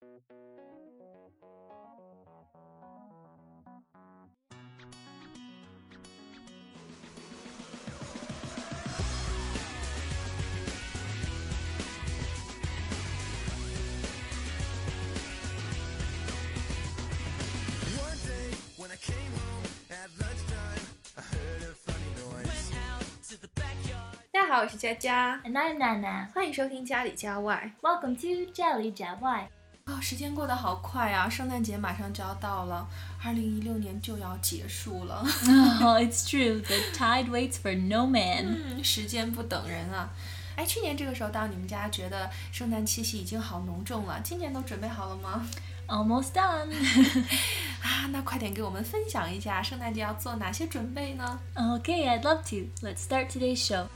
大家好，我是佳佳，And I'm Nana. 欢迎收听家里家外。Welcome to Jelly Jab Y. 啊、时间过得好快啊，圣诞节马上就要到了，二零一六年就要结束了。Oh, it's true. The tide waits for no man. 嗯，时间不等人啊。哎，去年这个时候到你们家，觉得圣诞气息已经好浓重了，今年都准备好了吗？Almost done. 啊，那快点给我们分享一下圣诞节要做哪些准备呢？okay, I'd love to. Let's start today's show.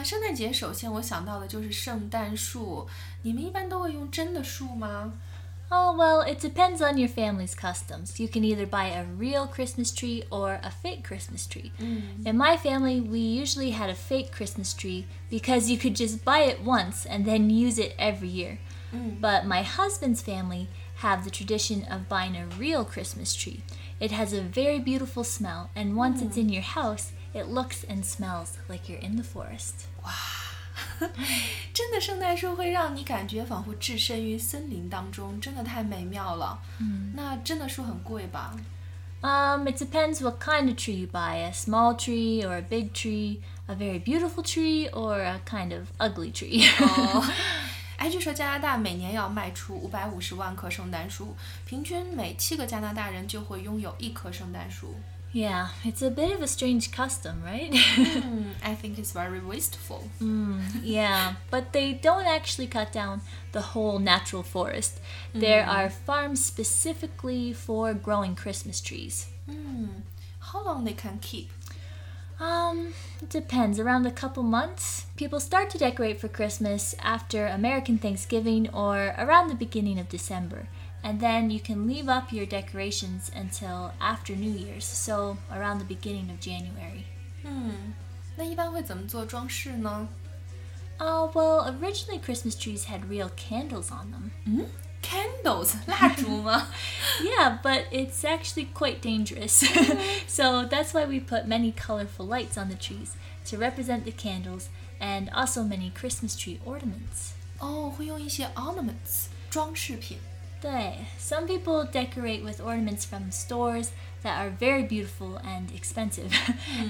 啊，圣诞节首先我想到的就是圣诞树，你们一般都会用真的树吗？ Oh, well, it depends on your family's customs. You can either buy a real Christmas tree or a fake Christmas tree. In my family, we usually had a fake Christmas tree because you could just buy it once and then use it every year. But my husband's family have the tradition of buying a real Christmas tree. It has a very beautiful smell, and once it's in your house, it looks and smells like you're in the forest. 真的圣诞树会让你感觉仿佛置身于森林当中，真的太美妙了。嗯，那真的树很贵吧？ Um, it depends what kind of tree you buy a small tree or a big tree, a very beautiful tree or a kind of ugly tree. 哦，哎，据说加拿大每年要卖出五百五十万棵圣诞树，平均每七个加拿大人就会拥有一棵圣诞树。 Yeah, it's a bit of a strange custom, right? Hmm, I think it's very wasteful。yeah, hmm, but they don't actually cut down the whole natural forest. There hmm. are farms specifically for growing Christmas trees. How long they can keep？Um, it depends. Around a couple months. People start to decorate for Christmas after American Thanksgiving or around the beginning of December And then you can leave up your decorations until after New Year's, so around the beginning of January. 嗯，那一般会怎么做装饰呢 Uh, well, originally Christmas trees had real candles on them. ？Candles，蜡烛吗？ Yeah, but it's actually quite dangerous. so that's why we put many colorful lights on the trees to represent the candles and also many Christmas tree ornaments. 哦，会用一些 ornaments 装饰品。 对, some people decorate with ornaments from stores that are very beautiful and expensive,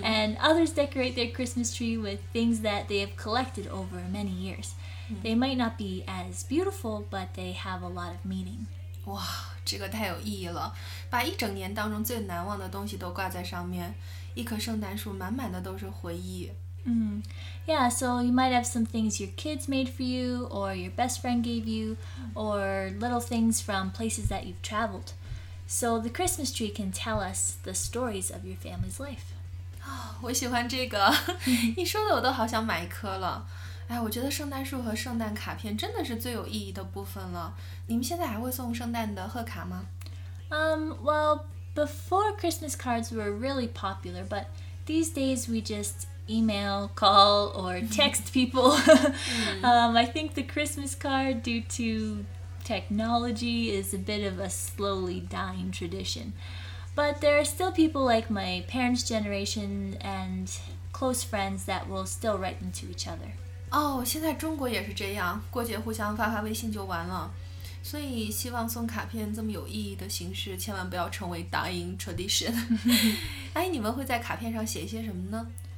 and others decorate their Christmas tree with things that they have collected over many years. They might not be as beautiful, but they have a lot of meaning. 哇，这个太有意义了！把一整年当中最难忘的东西都挂在上面，一棵圣诞树满满的都是回忆。 Mm. Yeah, so you might have some things your kids made for you, or your best friend gave you, or little things from places that you've traveled. So the Christmas tree can tell us the stories of your family's life. 我喜欢这个，一说的我都好想买一棵了。哎，我觉得圣诞树和圣诞卡片真的是最有意义的部分了。你们现在还会送圣诞的贺卡吗？ Um, well, before Christmas cards were really popular, but these days we just email, call, or text people. um, I think the Christmas card, due to technology, is a bit of a slowly dying tradition. But there are still people like my parents' generation and close friends that will still write them to each other. 哦，现在中国也是这样，过节互相发发微信就完了。所以希望送卡片这么有意义的形式，千万不要成为 dying tradition。哎，你们会在卡片上写一些什么呢？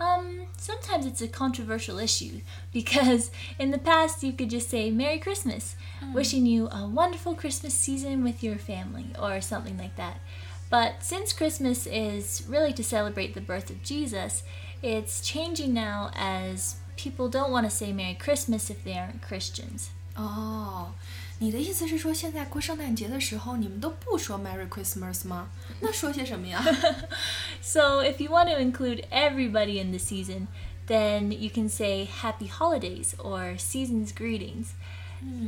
Um, sometimes it's a controversial issue because in the past you could just say Merry Christmas, wishing you a wonderful Christmas season with your family or something like that. But since Christmas is really to celebrate the birth of Jesus, it's changing now as people don't want to say Merry Christmas if they aren't Christians. 哦，你的意思是说，现在过圣诞节的时候，你们都不说 Merry Christmas 吗？那说些什么呀？ So if you want to include everybody in the season, then you can say Happy Holidays or Season's Greetings.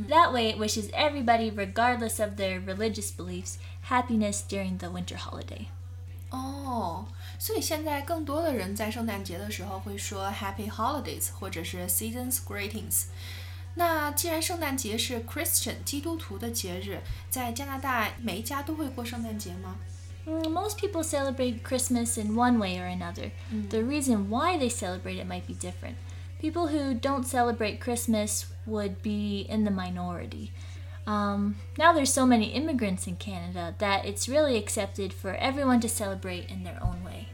That way, it wishes everybody, regardless of their religious beliefs, happiness during the winter holiday. 哦，所以现在更多的人在圣诞节的时候会说 Happy Holidays 或者是 Seasons Greetings。那既然圣诞节是 Christian 基督徒的节日，在加拿大每一家都会过圣诞节吗？ Mm, Most people celebrate Christmas in one way or another. The reason why they celebrate it might be different. People who don't celebrate Christmas would be in the minority. Um, now there's so many immigrants in Canada that it's really accepted for everyone to celebrate in their own way.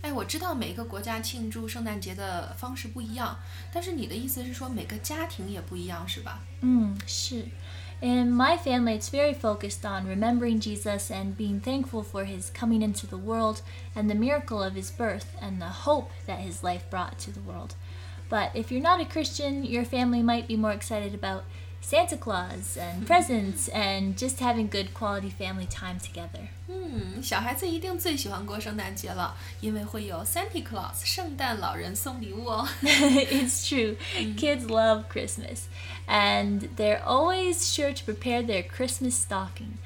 哎，我知道每个国家庆祝圣诞节的方式不一样，但是你的意思是说每个家庭也不一样，是吧？ Mm, sure. in my family, it's very focused on remembering Jesus and being thankful for his coming into the world and the miracle of his birth and the hope that his life brought to the world. But if you're not a Christian, your family might be more excited about Santa Claus and presents and just having good quality family time together. 嗯，小孩子一定最喜欢过圣诞节了，因为会有 Santa Claus 圣诞老人送礼物哦。 it's true. Kids love Christmas, and they're always sure to prepare their Christmas stocking.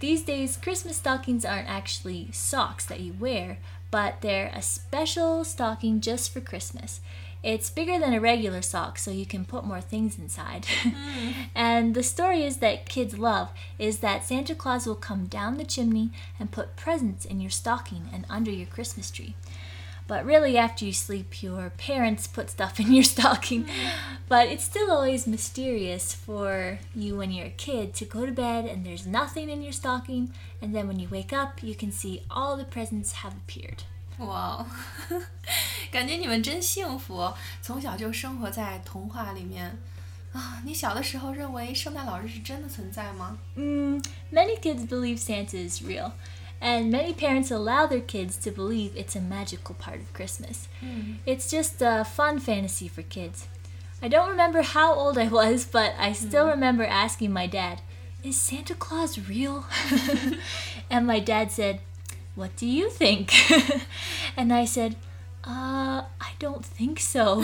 These days, Christmas stockings aren't actually socks that you wear, but they're a special stocking just for Christmas. It's bigger than a regular sock, so you can put more things inside. Hmm. and the story is that kids love is that Santa Claus will come down the chimney and put presents in your stocking and under your Christmas tree. But really, after you sleep, your parents put stuff in your stocking. Hmm. But it's still always mysterious for you when you're a kid to go to bed and there's nothing in your stocking, and then when you wake up, you can see all the presents have appeared. 哇，感觉你们真幸福哦，从小就生活在童话里面啊！你小的时候认为圣诞老人是真的存在吗？ Mm, many kids believe Santa is real, and many parents allow their kids to believe it's a magical part of Christmas. It's just a fun fantasy for kids. I don't remember how old I was, but I still remember asking my dad, Is Santa Claus real? and my dad said, What do you think? and I said, Uh, I don't think so.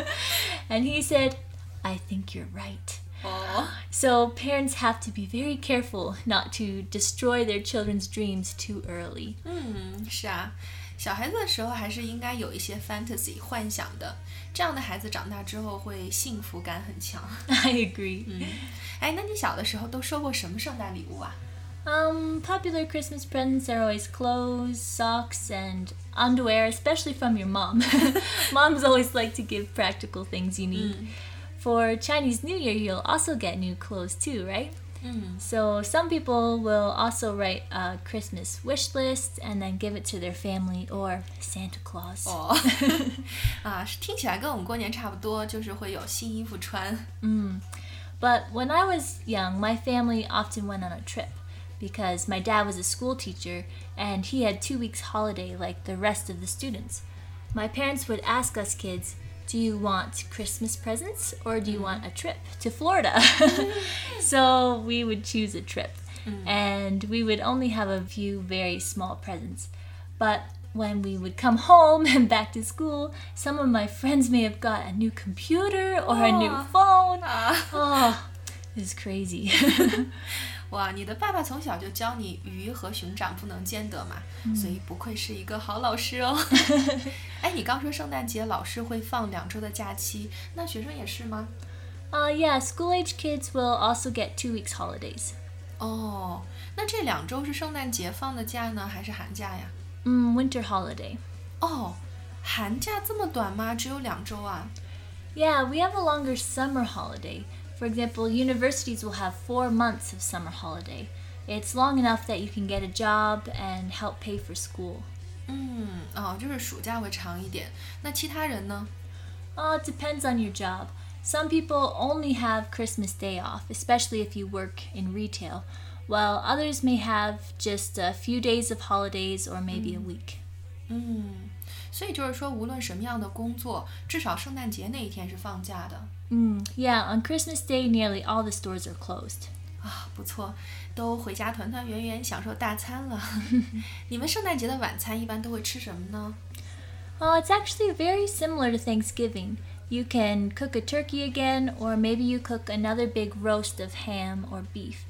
and he said, I think you're right. 哦， So parents have to be very careful not to destroy their children's dreams too early. 嗯，是啊，小孩子的时候还是应该有一些 fantasy 幻想的，这样的孩子长大之后会幸福感很强。 I agree. 哎，那你小的时候都收过什么圣诞礼物啊？ Um, popular Christmas presents are always clothes, socks, and underwear, especially from your mom. Moms always like to give practical things you need. For Chinese New Year, you'll also get new clothes too, right? 嗯 So some people will also write a Christmas wish list and then give it to their family or Santa Claus. 哦，啊，是听起来跟我们过年差不多，就是会有新衣服穿。 But when I was young, my family often went on a trip because my dad was a school teacher and he had two weeks holiday like the rest of the students. My parents would ask us kids, do you want Christmas presents or do you mm-hmm. want a trip to Florida? so we would choose a trip mm. and we would only have a few very small presents. But when we would come home and back to school, some of my friends may have got a new computer or a new phone. 啊，Oh, this is crazy. 哇，你的爸爸从小就教你鱼和熊掌不能兼得嘛，所以不愧是一个好老师哦。哎，你刚说圣诞节老师会放两周的假期，那学生也是吗？uh, yeah, school age kids will also get two weeks holidays. 哦，那这两周是圣诞节放的假呢，还是寒假呀？Mm, winter holiday. 哦，寒假这么短吗？只有两周啊？Yeah, we have a longer summer holiday. For example, universities will have four months of summer holiday. It's long enough that you can get a job and help pay for school. 嗯，哦，就是暑假会长一点。那其他人呢？ Oh, it depends on your job. Some people only have Christmas Day off, especially if you work in retail, while others may have just a few days of holidays or maybe a week. 嗯，所以就是说，无论什么样的工作，至少圣诞节那一天是放假的 Mm, yeah, on Christmas Day, nearly all the stores are closed. 啊，不错，都回家团团圆圆享受大餐了。你们圣诞节的晚餐一般都会吃什么呢？ Oh, it's actually very similar to Thanksgiving. You can cook a turkey again, or maybe you cook another big roast of ham or beef.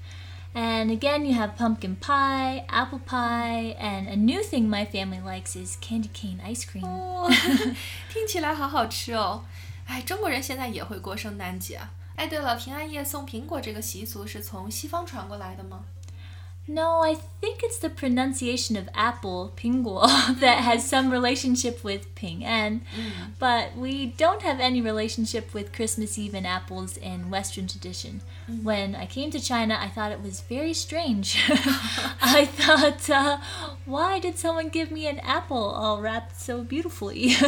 And again, you have pumpkin pie, apple pie, and a new thing my family likes is candy cane ice cream. 哦，听起来好好吃哦。 哎，中国人现在也会过圣诞节。哎，对了，平安夜送苹果这个习俗是从西方传过来的吗？ No, I think it's the pronunciation of apple, pinguo, that has some relationship with Ping An. But we don't have any relationship with Christmas Eve and apples in Western tradition. When I came to China, I thought it was very strange. I thought, uh, why did someone give me an apple all wrapped so beautifully?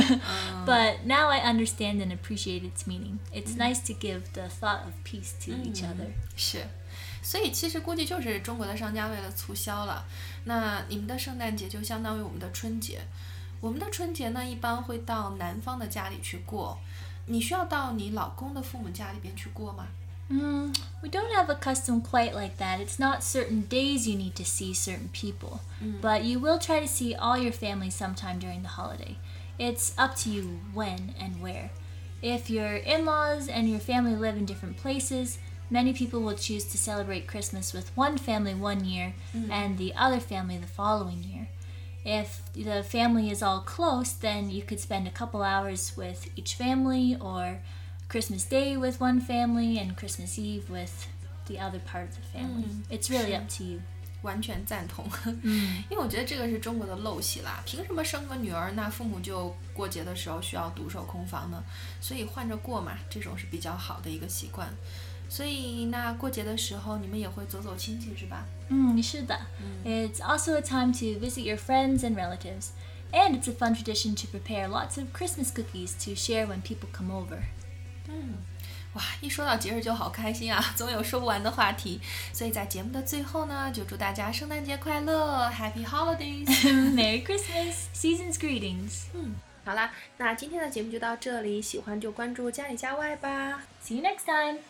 but now I understand and appreciate its meaning. It's nice to give the thought of peace to each other. 是，所以其实估计就是中国的商家为了促销了。那你们的圣诞节就相当于我们的春节。我们的春节呢，一般会到男方的家里去过。你需要到你老公的父母家里边去过吗？ Mm, we don't have a custom quite like that. It's not certain days you need to see certain people, but you will try to see all your family sometime during the holiday. It's up to you when and where. If your in laws and your family live in different places, many people will choose to celebrate Christmas with one family one year and the other family the following year. If the family is all close, then you could spend a couple hours with each family or Christmas Day with one family and Christmas Eve with the other part of the family. It's really up to you. 完全赞同，因为我觉得这个是中国的陋习啦。凭什么生个女儿，那父母就过节的时候需要独守空房呢？所以换着过嘛，这种是比较好的一个习惯。所以那过节的时候，你们也会走走亲戚是吧？ Mm, 是的. It's also a time to visit your friends and relatives. And it's a fun tradition to prepare lots of Christmas cookies to share when people come over. 哇，一说到节日就好开心啊，总有说不完的话题。所以在节目的最后呢，就祝大家圣诞节快乐，Happy Holidays！Merry Christmas! Season's greetings. 嗯好啦，那今天的节目就到这里，喜欢就关注家里家外吧。See you next time.